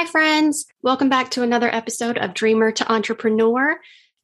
Hi, friends. Welcome back to another episode of Dreamer to Entrepreneur.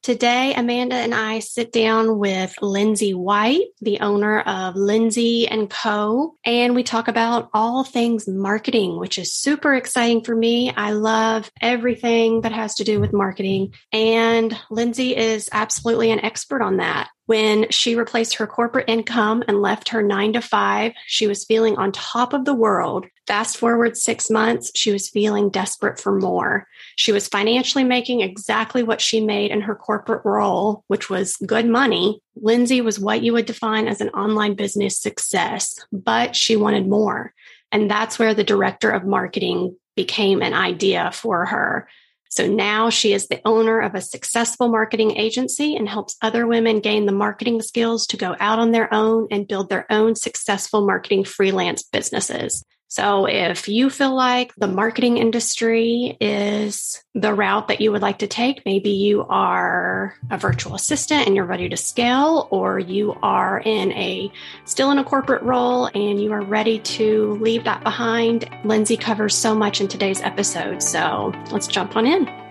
Today, Amanda and I sit down with Lindsay White, the owner of Lindsay and Co. And we talk about all things marketing, which is super exciting for me. I love everything that has to do with marketing. And Lindsay is absolutely an expert on that. When she replaced her corporate income and left her nine to five, she was feeling on top of the world. Fast forward six months, she was feeling desperate for more. She was financially making exactly what she made in her corporate role, which was good money. Lindsay was what you would define as an online business success, but she wanted more. And that's where the director of marketing became an idea for her. So now she is the owner of a successful marketing agency and helps other women gain the marketing skills to go out on their own and build their own successful marketing freelance businesses. So if you feel like the marketing industry is the route that you would like to take, maybe you are a virtual assistant and you're ready to scale, or you are in a still in a corporate role and you are ready to leave that behind. Lindsay covers so much in today's episode. So let's jump on in.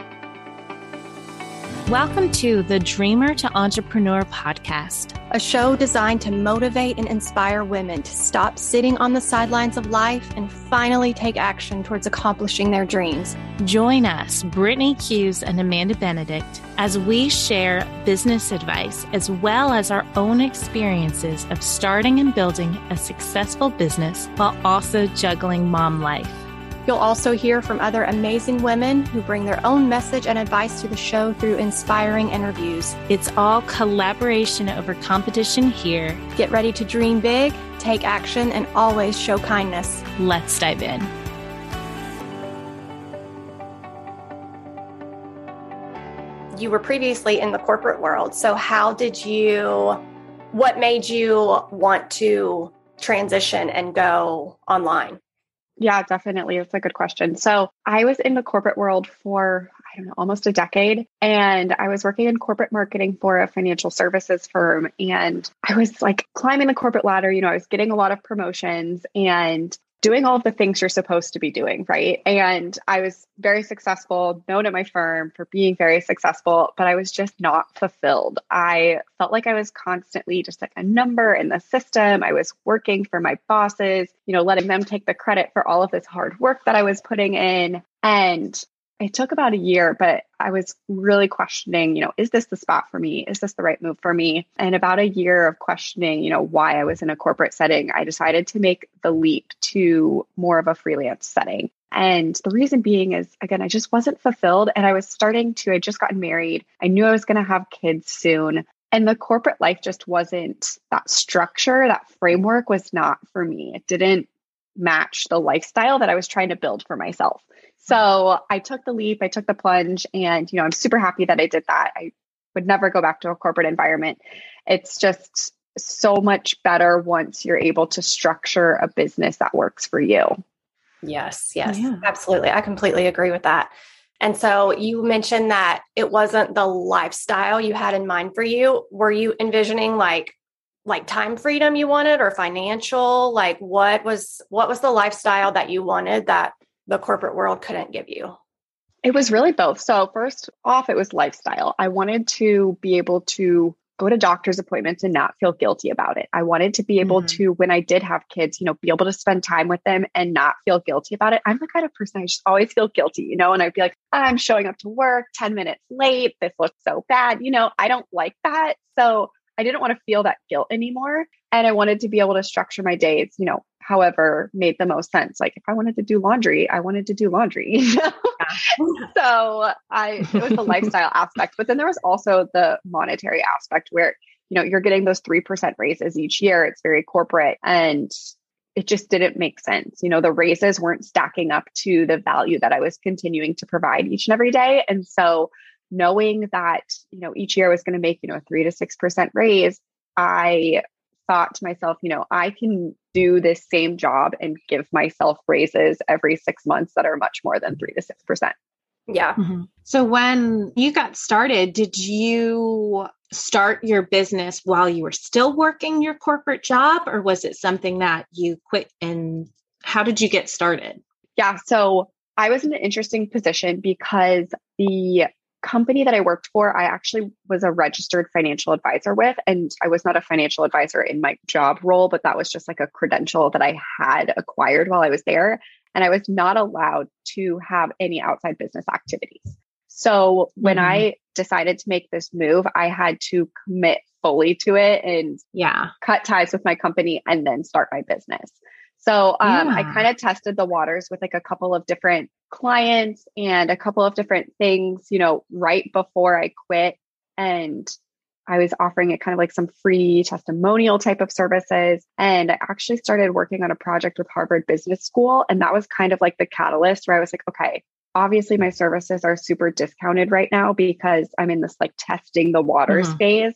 Welcome to the Dreamer to Entrepreneur podcast, a show designed to motivate and inspire women to stop sitting on the sidelines of life and finally take action towards accomplishing their dreams. Join us, Brittany Hughes and Amanda Benedict, as we share business advice as well as our own experiences of starting and building a successful business while also juggling mom life. You'll also hear from other amazing women who bring their own message and advice to the show through inspiring interviews. It's all collaboration over competition here. Get ready to dream big, take action, and always show kindness. Let's dive in. You were previously in the corporate world. So, how did you, what made you want to transition and go online? Yeah, definitely. It's a good question. So I was in the corporate world for, I don't know, almost a decade. And I was working in corporate marketing for a financial services firm. And I was like climbing the corporate ladder. You know, I was getting a lot of promotions and doing all the things you're supposed to be doing, right? And I was very successful, known at my firm for being very successful, but I was just not fulfilled. I felt like I was constantly just like a number in the system. I was working for my bosses, you know, letting them take the credit for all of this hard work that I was putting in. And it took about a year, but I was really questioning, you know, is this the spot for me? Is this the right move for me? And about a year of questioning, you know, why I was in a corporate setting, I decided to make the leap to more of a freelance setting. And the reason being is, again, I just wasn't fulfilled. And I was starting to, I just gotten married. I knew I was going to have kids soon. And the corporate life just wasn't that structure, that framework was not for me. It didn't match the lifestyle that I was trying to build for myself. So I took the leap, I took the plunge, and you know, I'm super happy that I did that. I would never go back to a corporate environment. It's just so much better once you're able to structure a business that works for you. Yes, yes, yeah. absolutely. I completely agree with that. And so you mentioned that it wasn't the lifestyle you had in mind for you. Were you envisioning like like time freedom you wanted or financial? Like what was what was the lifestyle that you wanted that the corporate world couldn't give you? It was really both. So, first off, it was lifestyle. I wanted to be able to go to doctor's appointments and not feel guilty about it. I wanted to be able mm-hmm. to, when I did have kids, you know, be able to spend time with them and not feel guilty about it. I'm the kind of person I just always feel guilty, you know, and I'd be like, I'm showing up to work 10 minutes late. This looks so bad. You know, I don't like that. So I didn't want to feel that guilt anymore. And I wanted to be able to structure my days, you know, however made the most sense. Like if I wanted to do laundry, I wanted to do laundry. so I it was the lifestyle aspect. But then there was also the monetary aspect where, you know, you're getting those 3% raises each year. It's very corporate and it just didn't make sense. You know, the raises weren't stacking up to the value that I was continuing to provide each and every day. And so knowing that, you know, each year I was going to make, you know, a three to 6% raise, I thought to myself, you know, I can do this same job and give myself raises every six months that are much more than three to 6%. Yeah. Mm-hmm. So when you got started, did you start your business while you were still working your corporate job or was it something that you quit and how did you get started? Yeah. So I was in an interesting position because the company that I worked for, I actually was a registered financial advisor with. And I was not a financial advisor in my job role, but that was just like a credential that I had acquired while I was there. And I was not allowed to have any outside business activities. So when mm-hmm. I decided to make this move, I had to commit fully to it and yeah, cut ties with my company and then start my business. So um, yeah. I kind of tested the waters with like a couple of different clients and a couple of different things, you know, right before I quit. And I was offering it kind of like some free testimonial type of services. And I actually started working on a project with Harvard Business School. And that was kind of like the catalyst where I was like, okay, obviously my services are super discounted right now because I'm in this like testing the waters mm-hmm. phase.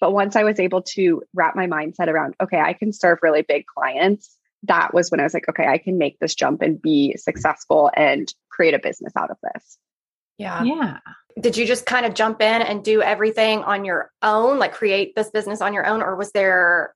But once I was able to wrap my mindset around, okay, I can serve really big clients, that was when I was like, okay, I can make this jump and be successful and create a business out of this. Yeah. Yeah. Did you just kind of jump in and do everything on your own, like create this business on your own? Or was there,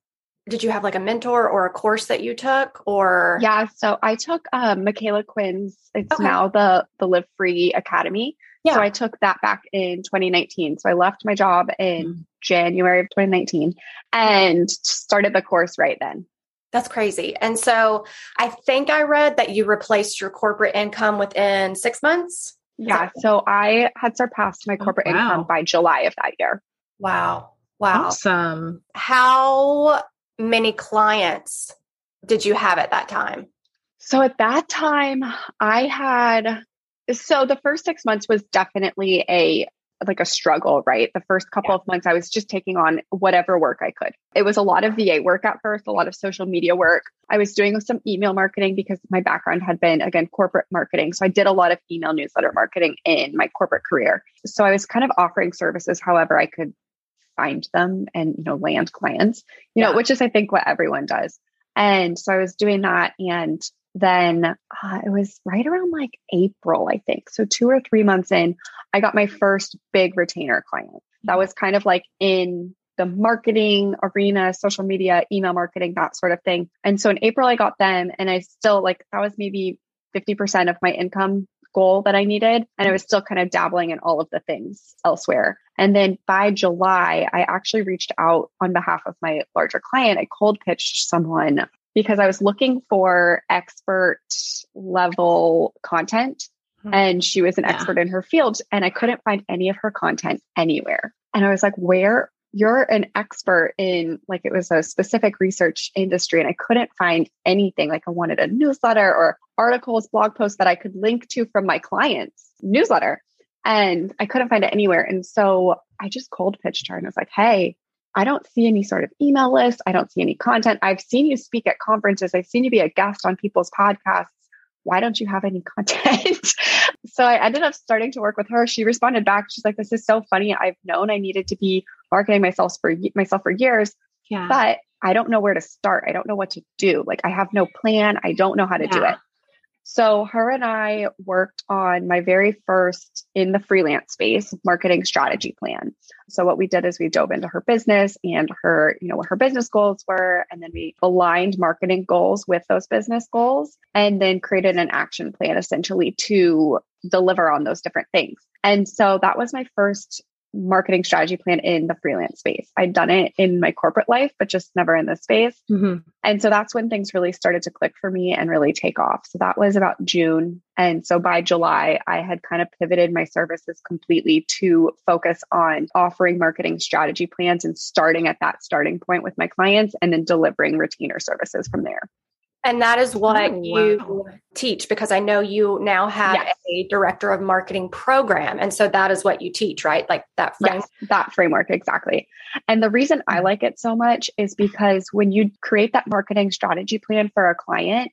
did you have like a mentor or a course that you took or? Yeah. So I took um, Micala Quinn's, it's okay. now the, the Live Free Academy. Yeah. So I took that back in 2019. So I left my job in mm-hmm. January of 2019 and started the course right then. That's crazy. And so I think I read that you replaced your corporate income within six months. Yeah. So I had surpassed my oh, corporate oh, wow. income by July of that year. Wow. Wow. Awesome. How many clients did you have at that time? So at that time, I had so the first six months was definitely a like a struggle, right? The first couple yeah. of months, I was just taking on whatever work I could. It was a lot of VA work at first, a lot of social media work. I was doing some email marketing because my background had been, again, corporate marketing. So I did a lot of email newsletter marketing in my corporate career. So I was kind of offering services however I could find them and, you know, land clients, you yeah. know, which is, I think, what everyone does. And so I was doing that. And then uh, it was right around like April, I think. So two or three months in, I got my first big retainer client. That was kind of like in the marketing arena, social media, email marketing, that sort of thing. And so in April, I got them, and I still like that was maybe 50% of my income goal that I needed. And I was still kind of dabbling in all of the things elsewhere. And then by July, I actually reached out on behalf of my larger client. I cold pitched someone because I was looking for expert level content hmm. and she was an yeah. expert in her field and I couldn't find any of her content anywhere. And I was like, where you're an expert in like it was a specific research industry and I couldn't find anything like I wanted a newsletter or articles, blog posts that I could link to from my clients newsletter and I couldn't find it anywhere. And so I just cold pitched her and was like, Hey, I don't see any sort of email list. I don't see any content. I've seen you speak at conferences. I've seen you be a guest on people's podcasts. Why don't you have any content? so I ended up starting to work with her. She responded back. She's like, "This is so funny. I've known I needed to be marketing myself for myself for years, yeah. but I don't know where to start. I don't know what to do. Like I have no plan. I don't know how to yeah. do it." So, her and I worked on my very first in the freelance space marketing strategy plan. So, what we did is we dove into her business and her, you know, what her business goals were. And then we aligned marketing goals with those business goals and then created an action plan essentially to deliver on those different things. And so, that was my first marketing strategy plan in the freelance space. I'd done it in my corporate life, but just never in this space. Mm-hmm. And so that's when things really started to click for me and really take off. So that was about June. And so by July, I had kind of pivoted my services completely to focus on offering marketing strategy plans and starting at that starting point with my clients and then delivering retainer services from there. And that is what oh, you wow. teach because I know you now have yes. a director of marketing program. And so that is what you teach, right? Like that framework. Yes, that framework, exactly. And the reason I mm-hmm. like it so much is because when you create that marketing strategy plan for a client,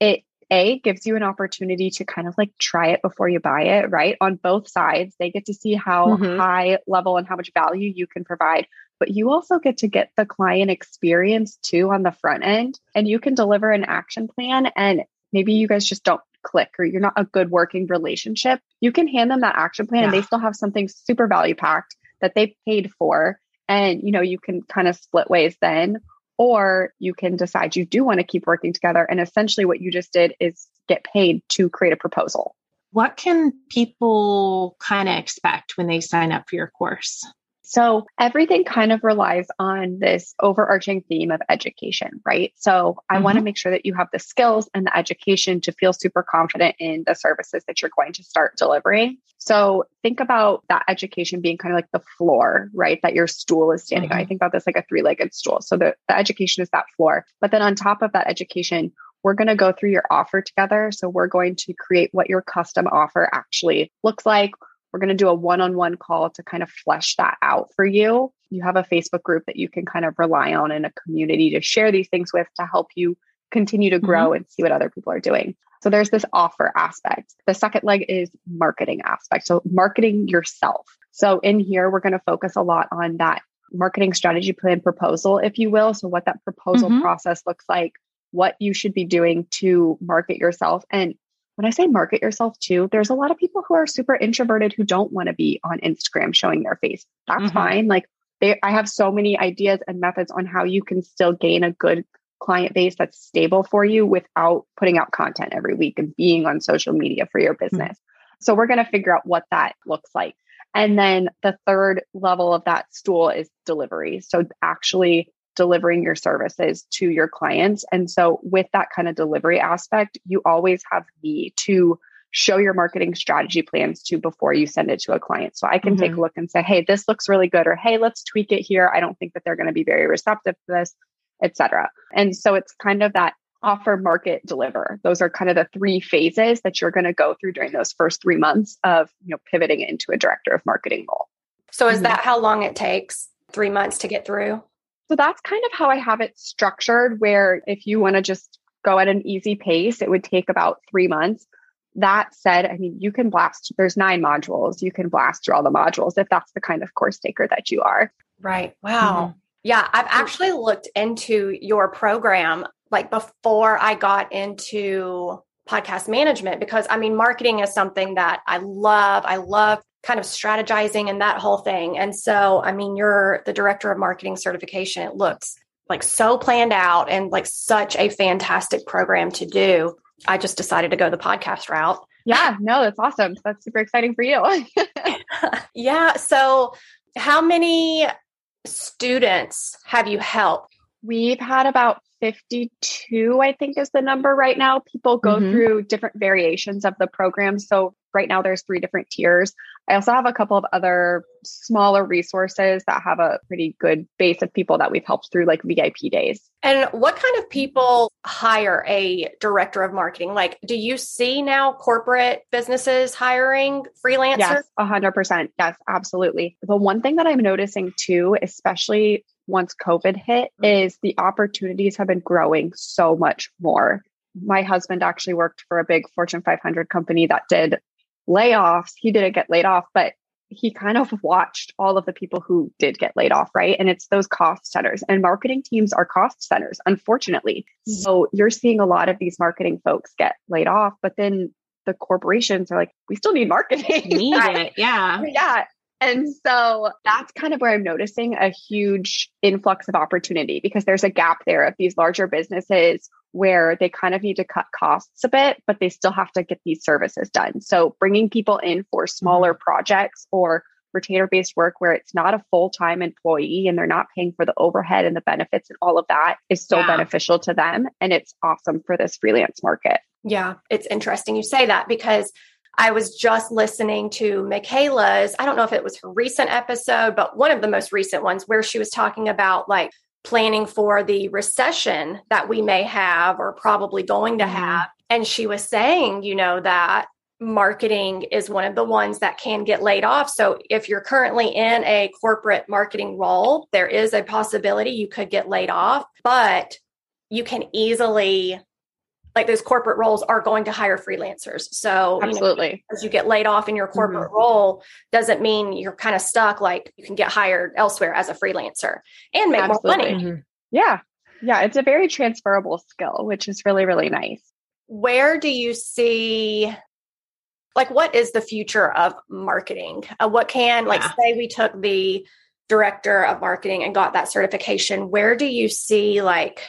it a gives you an opportunity to kind of like try it before you buy it, right? On both sides, they get to see how mm-hmm. high level and how much value you can provide but you also get to get the client experience too on the front end and you can deliver an action plan and maybe you guys just don't click or you're not a good working relationship you can hand them that action plan yeah. and they still have something super value packed that they paid for and you know you can kind of split ways then or you can decide you do want to keep working together and essentially what you just did is get paid to create a proposal what can people kind of expect when they sign up for your course? So everything kind of relies on this overarching theme of education, right? So I mm-hmm. want to make sure that you have the skills and the education to feel super confident in the services that you're going to start delivering. So think about that education being kind of like the floor, right? That your stool is standing mm-hmm. on. I think about this like a three legged stool. So the, the education is that floor. But then on top of that education, we're going to go through your offer together. So we're going to create what your custom offer actually looks like. We're going to do a one on one call to kind of flesh that out for you. You have a Facebook group that you can kind of rely on and a community to share these things with to help you continue to grow mm-hmm. and see what other people are doing. So there's this offer aspect. The second leg is marketing aspect. So marketing yourself. So in here, we're going to focus a lot on that marketing strategy plan proposal, if you will. So what that proposal mm-hmm. process looks like, what you should be doing to market yourself. And when I say market yourself too, there's a lot of people who are super introverted who don't want to be on Instagram showing their face. That's mm-hmm. fine. Like they, I have so many ideas and methods on how you can still gain a good client base that's stable for you without putting out content every week and being on social media for your mm-hmm. business. Mm-hmm. So we're going to figure out what that looks like. And then the third level of that stool is delivery. So actually delivering your services to your clients. And so, with that kind of delivery aspect, you always have me to show your marketing strategy plans to before you send it to a client. So I can mm-hmm. take a mm-hmm. look and say, hey, this looks really good, or hey, let's tweak it here. I don't think that they're going to be very receptive to this, etc. And so it's kind of that offer, market, deliver. Those are kind of the three phases that you're going to go through during those first three months of you know pivoting into a director of marketing role. So is mm-hmm. that how long it takes? Three months to get through? So that's kind of how I have it structured, where if you want to just go at an easy pace, it would take about three months. That said, I mean, you can blast, there's nine modules. You can blast through all the modules if that's the kind of course taker that you are. Right. Wow. Mm-hmm. Yeah. I've actually looked into your program like before I got into podcast management because I mean, marketing is something that I love. I love kind of strategizing and that whole thing. And so, I mean, you're the director of marketing certification. It looks like so planned out and like such a fantastic program to do. I just decided to go the podcast route. Yeah, no, that's awesome. That's super exciting for you. yeah. So, how many students have you helped? We've had about 52, I think is the number right now. People go mm-hmm. through different variations of the program. So right now there's three different tiers. I also have a couple of other smaller resources that have a pretty good base of people that we've helped through like VIP days. And what kind of people hire a director of marketing? Like, do you see now corporate businesses hiring freelancers? Yes, 100%. Yes, absolutely. The one thing that I'm noticing too, especially once COVID hit mm-hmm. is the opportunities have been growing so much more. My husband actually worked for a big Fortune 500 company that did layoffs. He didn't get laid off, but he kind of watched all of the people who did get laid off, right? And it's those cost centers and marketing teams are cost centers, unfortunately. Mm-hmm. So you're seeing a lot of these marketing folks get laid off, but then the corporations are like, we still need marketing. Need it. Yeah. Yeah. And so that's kind of where I'm noticing a huge influx of opportunity because there's a gap there of these larger businesses where they kind of need to cut costs a bit, but they still have to get these services done. So bringing people in for smaller mm-hmm. projects or retainer based work where it's not a full time employee and they're not paying for the overhead and the benefits and all of that is so yeah. beneficial to them. And it's awesome for this freelance market. Yeah, it's interesting you say that because I was just listening to Micala's, I don't know if it was her recent episode, but one of the most recent ones where she was talking about like planning for the recession that we may have or probably going to mm-hmm. have. And she was saying, you know, that marketing is one of the ones that can get laid off. So if you're currently in a corporate marketing role, there is a possibility you could get laid off, but you can easily like those corporate roles are going to hire freelancers. So absolutely, you know, as you get laid off in your corporate mm-hmm. role, doesn't mean you're kind of stuck. Like you can get hired elsewhere as a freelancer and make absolutely. more money. Mm-hmm. Yeah, yeah, it's a very transferable skill, which is really really nice. Where do you see? Like, what is the future of marketing? Uh, what can, like, say we took the director of marketing and got that certification, where do you see, like,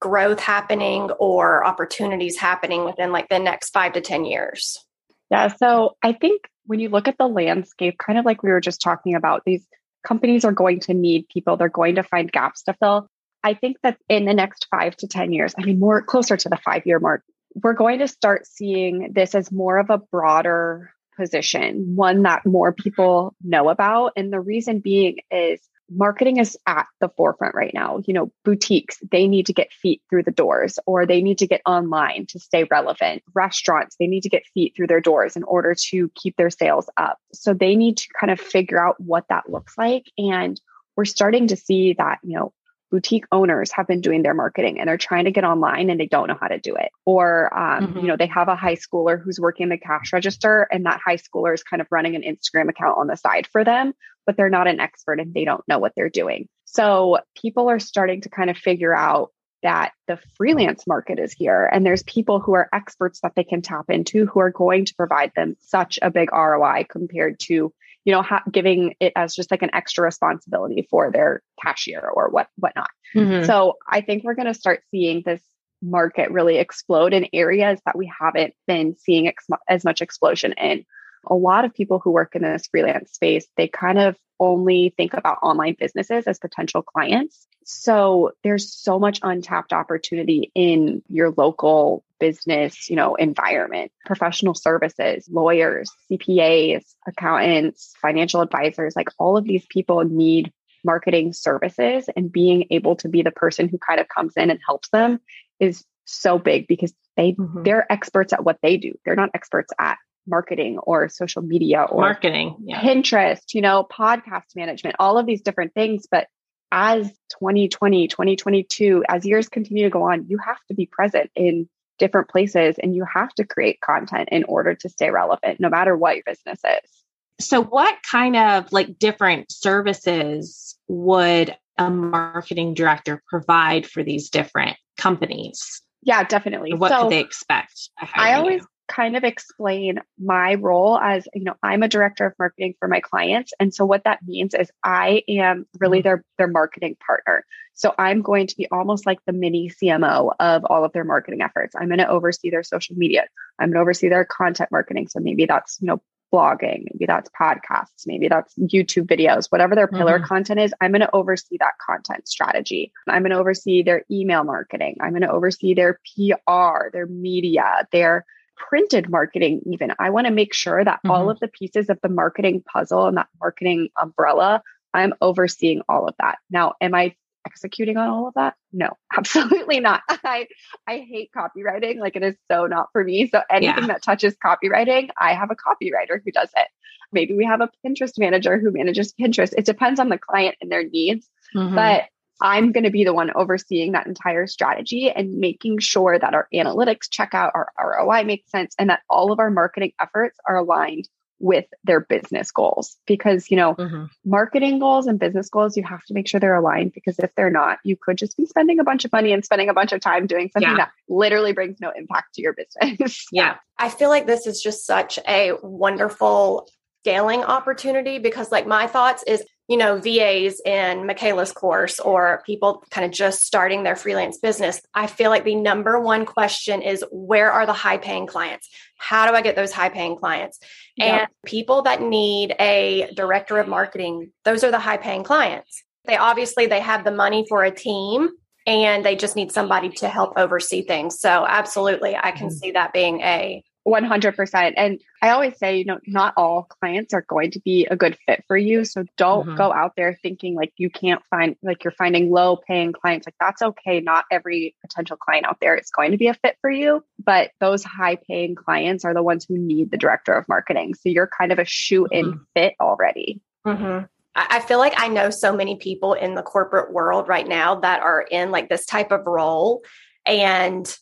growth happening or opportunities happening within like the next five to 10 years? Yeah. So I think when you look at the landscape, kind of like we were just talking about, these companies are going to need people, they're going to find gaps to fill. I think that in the next five to 10 years, I mean, more closer to the five year mark, we're going to start seeing this as more of a broader position, one that more people know about. And the reason being is marketing is at the forefront right now. You know, boutiques, they need to get feet through the doors or they need to get online to stay relevant. Restaurants, they need to get feet through their doors in order to keep their sales up. So they need to kind of figure out what that looks like. And we're starting to see that, you know, boutique owners have been doing their marketing and they're trying to get online and they don't know how to do it or um, mm-hmm. you know they have a high schooler who's working the cash register and that high schooler is kind of running an instagram account on the side for them but they're not an expert and they don't know what they're doing so people are starting to kind of figure out that the freelance market is here and there's people who are experts that they can tap into who are going to provide them such a big ROI compared to you know, ha- giving it as just like an extra responsibility for their cashier or what whatnot. Mm-hmm. So I think we're going to start seeing this market really explode in areas that we haven't been seeing ex- as much explosion in. A lot of people who work in this freelance space, they kind of only think about online businesses as potential clients. So there's so much untapped opportunity in your local business, you know, environment, professional services, lawyers, CPAs, accountants, financial advisors, like all of these people need marketing services and being able to be the person who kind of comes in and helps them is so big because they mm-hmm. they're experts at what they do. They're not experts at marketing or social media or marketing, yeah. Pinterest, you know, podcast management, all of these different things, but as 2020, 2022, as years continue to go on, you have to be present in different places and you have to create content in order to stay relevant no matter what your business is. So what kind of like different services would a marketing director provide for these different companies? Yeah, definitely. What so could they expect? I always you? Kind of explain my role as you know i'm a director of marketing for my clients. And so what that means is i am really mm-hmm. their their marketing partner. So i'm going to be almost like the mini cmo of all of their marketing efforts. I'm going to oversee their social media. I'm going to oversee their content marketing. So maybe that's you know blogging maybe that's podcasts maybe that's youtube videos whatever their pillar mm-hmm. content is i'm going to oversee that content strategy. I'm going to oversee their email marketing. I'm going to oversee their pr their media their printed marketing, even. I want to make sure that mm-hmm. all of the pieces of the marketing puzzle and that marketing umbrella, I'm overseeing all of that. Now, am I executing on all of that? No, absolutely not. I I hate copywriting. Like it is so not for me. So anything yeah. that touches copywriting, I have a copywriter who does it. Maybe we have a Pinterest manager who manages Pinterest. It depends on the client and their needs. Mm-hmm. But I'm going to be the one overseeing that entire strategy and making sure that our analytics check out, our ROI makes sense, and that all of our marketing efforts are aligned with their business goals. Because, you know, mm-hmm. marketing goals and business goals, you have to make sure they're aligned because if they're not, you could just be spending a bunch of money and spending a bunch of time doing something yeah. that literally brings no impact to your business. yeah. I feel like this is just such a wonderful scaling opportunity because like my thoughts is you know, VAs in Micala's course or people kind of just starting their freelance business, I feel like the number one question is where are the high paying clients? How do I get those high paying clients? And people that need a director of marketing, those are the high paying clients. They obviously they have the money for a team and they just need somebody to help oversee things. So absolutely, I can mm-hmm. see that being a 100%. And I always say, you know, not all clients are going to be a good fit for you. So don't mm-hmm. go out there thinking like you can't find, like you're finding low paying clients. Like that's okay. Not every potential client out there is going to be a fit for you. But those high paying clients are the ones who need the director of marketing. So you're kind of a shoe in mm-hmm. fit already. Mm-hmm. I feel like I know so many people in the corporate world right now that are in like this type of role. And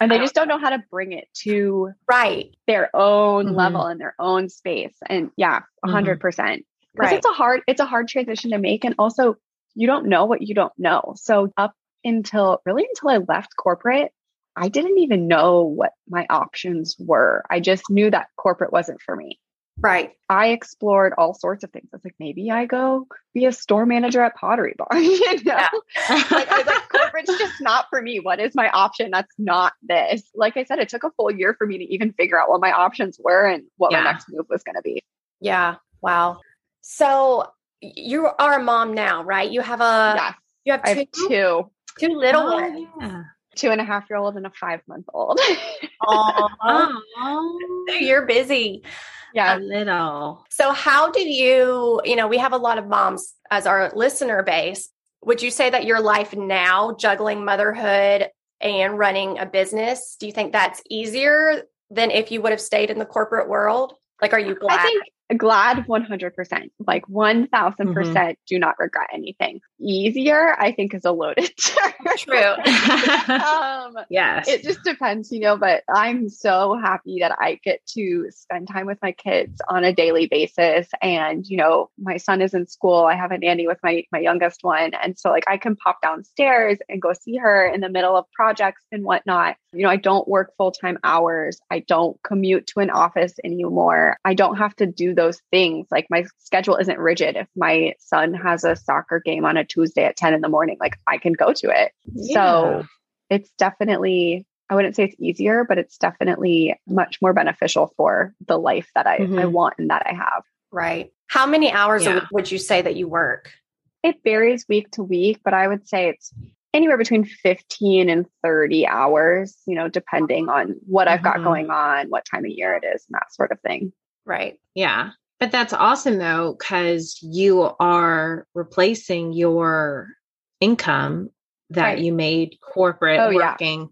and they just don't know how to bring it to right their own mm-hmm. level and their own space and yeah 100% mm-hmm. because right. it's a hard it's a hard transition to make and also you don't know what you don't know so up until really until i left corporate i didn't even know what my options were i just knew that corporate wasn't for me Right. I explored all sorts of things. I was like, maybe I go be a store manager at Pottery Barn. you know? Yeah. like, I was like, corporate's just not for me. What is my option? That's not this. Like I said, it took a full year for me to even figure out what my options were and what yeah. my next move was going to be. Yeah. Wow. So you are a mom now, right? You have a yes. You have two, have two. two little oh, ones. Yeah. Two and a half year old and a five month old. oh, you're busy. Yeah, a little. So, how do you, you know, we have a lot of moms as our listener base. Would you say that your life now, juggling motherhood and running a business, do you think that's easier than if you would have stayed in the corporate world? Like, are you glad? I think glad 100%. Like 1000% mm hmm do not regret anything. Easier, I think, is a loaded term. True. um, yes. It just depends, you know, but I'm so happy that I get to spend time with my kids on a daily basis. And, you know, my son is in school. I have a nanny with my, my youngest one. And so, like, I can pop downstairs and go see her in the middle of projects and whatnot. You know, I don't work full time hours. I don't commute to an office anymore. I don't have to do those things. Like my schedule isn't rigid. If my son has a soccer game on a Tuesday at 10 in the morning, like I can go to it. Yeah. So it's definitely, I wouldn't say it's easier, but it's definitely much more beneficial for the life that I, mm-hmm. I want and that I have. Right. How many hours yeah. would you say that you work? It varies week to week, but I would say it's anywhere between 15 and 30 hours, you know, depending on what. I've got mm-hmm. going on, what time of year it is, and that sort of thing. Right. Yeah. But that's awesome though, because you are replacing your income that right. you made corporate oh, working yeah.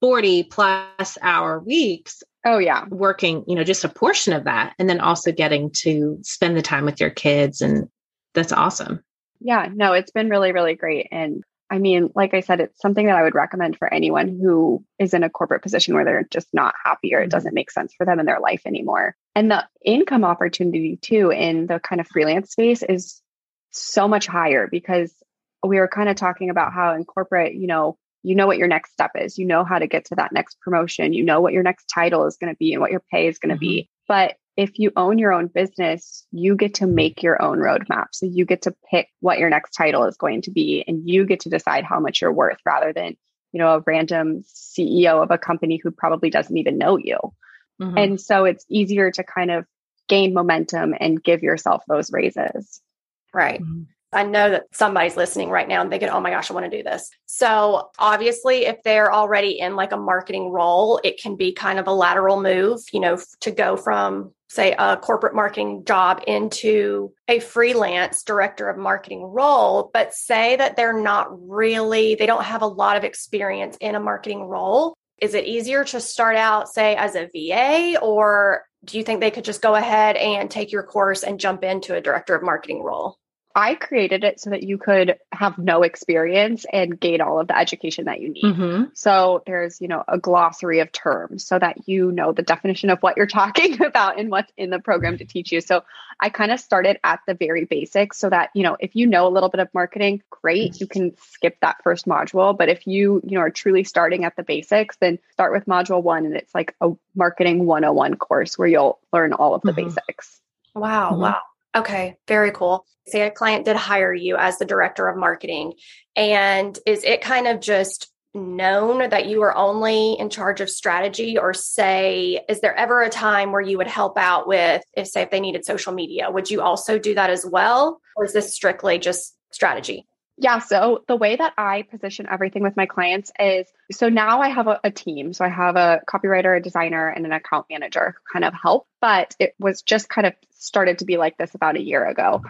40 plus hour weeks. Oh, yeah. Working, you know, just a portion of that. And then also getting to spend the time with your kids. And that's awesome. Yeah. No, it's been really, really great. And I mean, like I said, it's something that I would recommend for anyone who is in a corporate position where they're just not happy or it mm-hmm. doesn't make sense for them in their life anymore. And the income opportunity too in the kind of freelance space is so much higher because we were kind of talking about how in corporate, you know, you know what your next step is. You know how to get to that next promotion. You know what your next title is going to be and what your pay is going to mm-hmm. be. But if you own your own business, you get to make your own roadmap. So you get to pick what your next title is going to be and you get to decide how much you're worth rather than, you know, a random CEO of a company who probably doesn't even know you. Mm-hmm. And so it's easier to kind of gain momentum and give yourself those raises. Right. Mm-hmm. I know that somebody's listening right now and thinking, oh my gosh, I want to do this. So, obviously, if they're already in like a marketing role, it can be kind of a lateral move, you know, to go from, say, a corporate marketing job into a freelance director of marketing role. But say that they're not really, they don't have a lot of experience in a marketing role. Is it easier to start out, say, as a VA, or do you think they could just go ahead and take your course and jump into a director of marketing role? I created it so that you could have no experience and gain all of the education that you need. Mm-hmm. So there's, you know, a glossary of terms so that you know the definition of what you're talking about and what's in the program to teach you. So I kind of started at the very basics so that, you know, if you know a little bit of marketing, great, you can skip that first module. But if you, you know, are truly starting at the basics, then start with module one and it's like a marketing 101 course where you'll learn all of the mm-hmm. basics. Wow. Mm-hmm. Wow. Okay, very cool. Say a client did hire you as the director of marketing, and is it kind of just known that you are only in charge of strategy, or say, is there ever a time where you would help out with, if say, if they needed social media, would you also do that as well? Or is this strictly just strategy? Yeah. So the way that I position everything with my clients is so now I have a, a, team. So I have a copywriter, a designer, and an account manager who kind of help. But it was just kind of started to be like this about a year ago.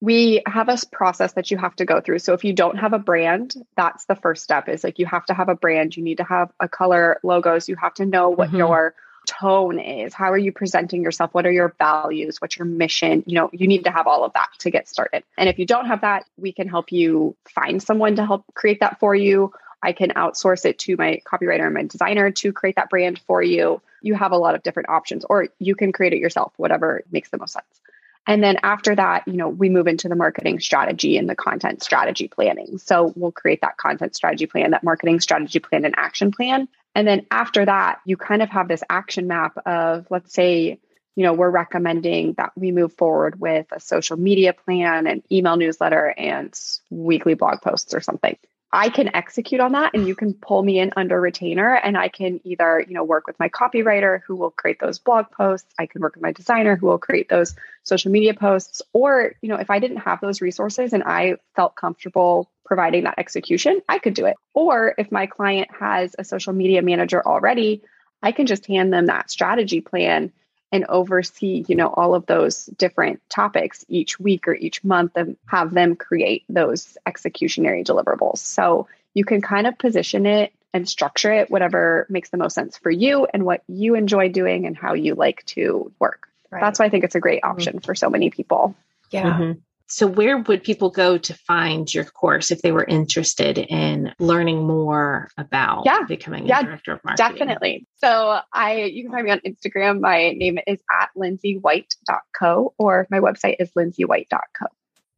We have a process that you have to go through. So if you don't have a brand, that's the first step is like you have to have a brand. You need to have a color logos. You have to know what mm-hmm. your tone is how are you presenting yourself? What are your values? What's your mission? You know you need to have all of that to get started. And if you don't have that we can help you find someone to help create that for you. I can outsource it to my copywriter and my designer to create that brand for you. You have a lot of different options or you can create it yourself whatever makes the most sense. And then after that, you know, we move into the marketing strategy and the content strategy planning. So we'll create that content strategy plan, that marketing strategy plan and action plan. And then after that, you kind of have this action map of, let's say, you know, we're recommending that we move forward with a social media plan, an email newsletter, and weekly blog posts or something. I can execute on that and you can pull me in under retainer and I can either, you know, work with my copywriter who will create those blog posts, I can work with my designer who will create those social media posts or, you know, if I didn't have those resources and I felt comfortable providing that execution, I could do it. Or if my client has a social media manager already, I can just hand them that strategy plan and oversee, you know, all of those different topics each week or each month and have them create those executionary deliverables. So you can kind of position it and structure it whatever makes the most sense for you and what you enjoy doing and how you like to work. Right. That's why I think it's a great option mm-hmm. for so many people. Yeah. Mm-hmm. So, where would people go to find your course if they were interested in learning more about yeah. becoming yeah, a director of marketing? Definitely. So, I you can find me on Instagram. My name is at lindsaywhite.co or my website is lindsaywhite.co.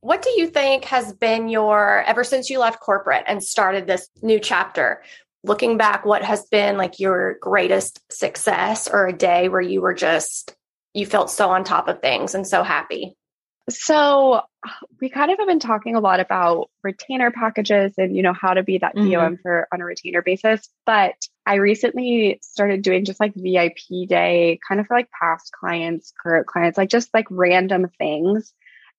What do you think has been your ever since you left corporate and started this new chapter? Looking back, what has been like your greatest success or a day where you were just you felt so on top of things and so happy? So we kind of have been talking a lot about retainer packages and you know how to be that mm-hmm. DOM for on a retainer basis. But I recently started doing just like VIP day, kind of for like past clients, current clients, like just like random things.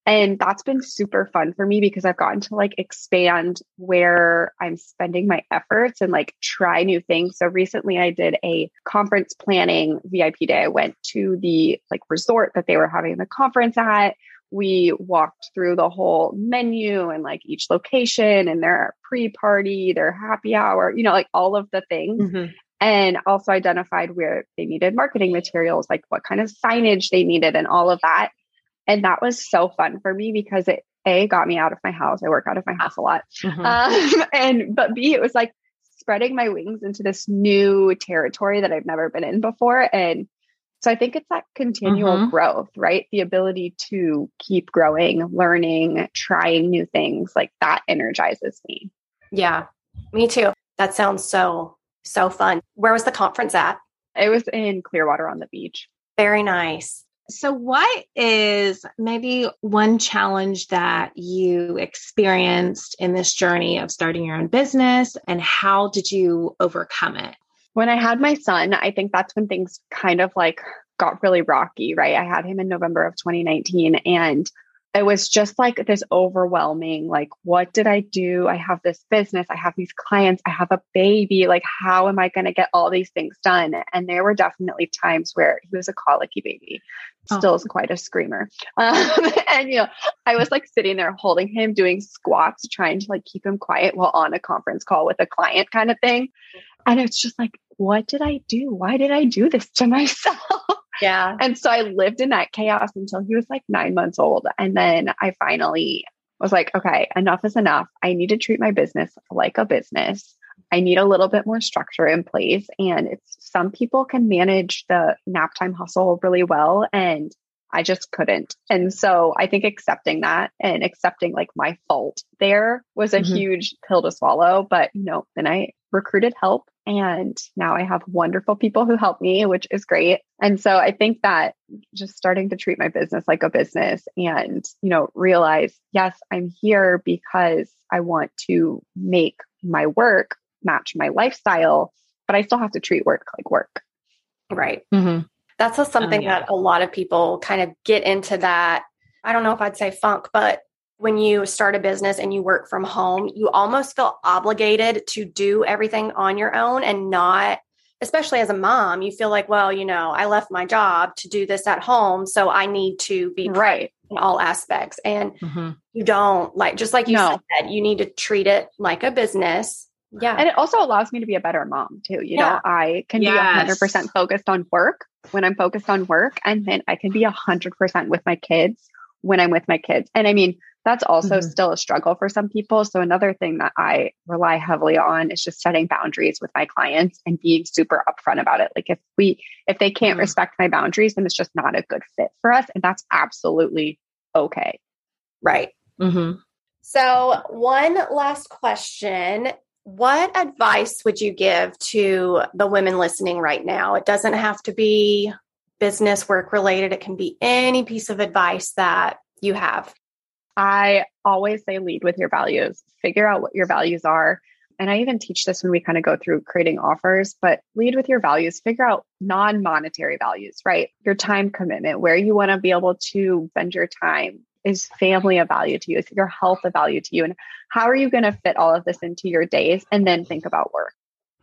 And that's been super fun for me because I've gotten to like expand where I'm spending my efforts and like try new things. So recently I did a conference planning VIP day. I went to the like resort that they were having the conference at we walked through the whole menu and like each location and their pre party, their happy hour, you know, like all of the things. Mm-hmm. And also identified where they needed marketing materials, like what kind of signage they needed and all of that. And that was so fun for me because it A got me out of my house. I work out of my house a lot. Mm-hmm. Um, and but B, it was like spreading my wings into this new territory that I've never been in before. And so I think it's that continual mm-hmm. growth, right? The ability to keep growing, learning, trying new things, like that energizes me. Yeah, me too. That sounds so, so fun. Where was the conference at? It was in Clearwater on the beach. Very nice. So, what is maybe one challenge that you experienced in this journey of starting your own business, and how did you overcome it? When I had my son, I think that's when things kind of like got really rocky, right? I had him in November of 2019 and it was just like this overwhelming like what did i do i have this business i have these clients i have a baby like how am i going to get all these things done and there were definitely times where he was a colicky baby still oh. is quite a screamer um, and you know i was like sitting there holding him doing squats trying to like keep him quiet while on a conference call with a client kind of thing and it's just like, what did I do? Why did I do this to myself? Yeah. and so I lived in that chaos until he was like nine months old. And then I finally was like, okay, enough is enough. I need to treat my business like a business. I need a little bit more structure in place. And it's some people can manage the nap time hustle really well. And I just couldn't. And so I think accepting that and accepting like my fault there was a mm-hmm. huge pill to swallow. But, you know, then I recruited help and now I have wonderful people who help me, which is great. And so I think that just starting to treat my business like a business and, you know, realize, yes, I'm here because I want to make my work match my lifestyle, but I still have to treat work like work. Right. Mm-hmm. That's something oh, yeah. that a lot of people kind of get into that. I don't know if I'd say funk, but when you start a business and you work from home, you almost feel obligated to do everything on your own and not, especially as a mom, you feel like, well, you know, I left my job to do this at home. So I need to be right in all aspects. And mm-hmm. you don't like, just like you no. said, you need to treat it like a business. Yeah. And it also allows me to be a better mom too. You yeah. know, I can yes. be 100% focused on work when I'm focused on work, and then I can be 100% with my kids when I'm with my kids. And I mean, that's also mm-hmm. still a struggle for some people. So another thing that I rely heavily on is just setting boundaries with my clients and being super upfront about it. Like if we if they can't mm-hmm. respect my boundaries, then it's just not a good fit for us. And that's absolutely okay. Right. Mm-hmm. So one last question. What advice would you give to the women listening right now? It doesn't have to be business work related. It can be any piece of advice that you have. I always say lead with your values, figure out what your values are. And I even teach this when we kind of go through creating offers, but lead with your values, figure out non monetary values, right? Your time commitment, where you want to be able to spend your time. Is family a value to you? Is your health a value to you? And how are you going to fit all of this into your days and then think about work?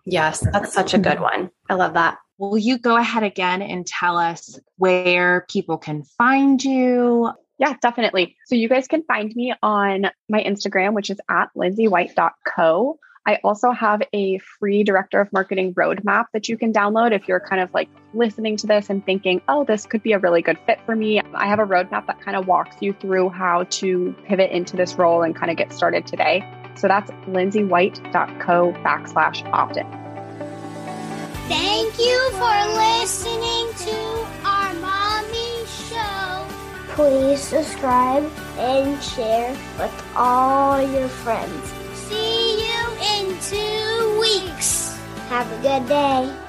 Yes, that's such a good one. I love that. Will you go ahead again and tell us where people can find you? Yeah, definitely. So you guys can find me on my Instagram, which is at lindsaywhite.co. I also have a free director of marketing roadmap that you can download if you're kind of like listening to this and thinking, oh, this could be a really good fit for me. I have a roadmap that kind of walks you through how to pivot into this role and kind of get started today. So that's lindsaywhite.co backslash opt. Thank you for listening to our. Please subscribe and share with all your friends. See you in two weeks. Have a good day.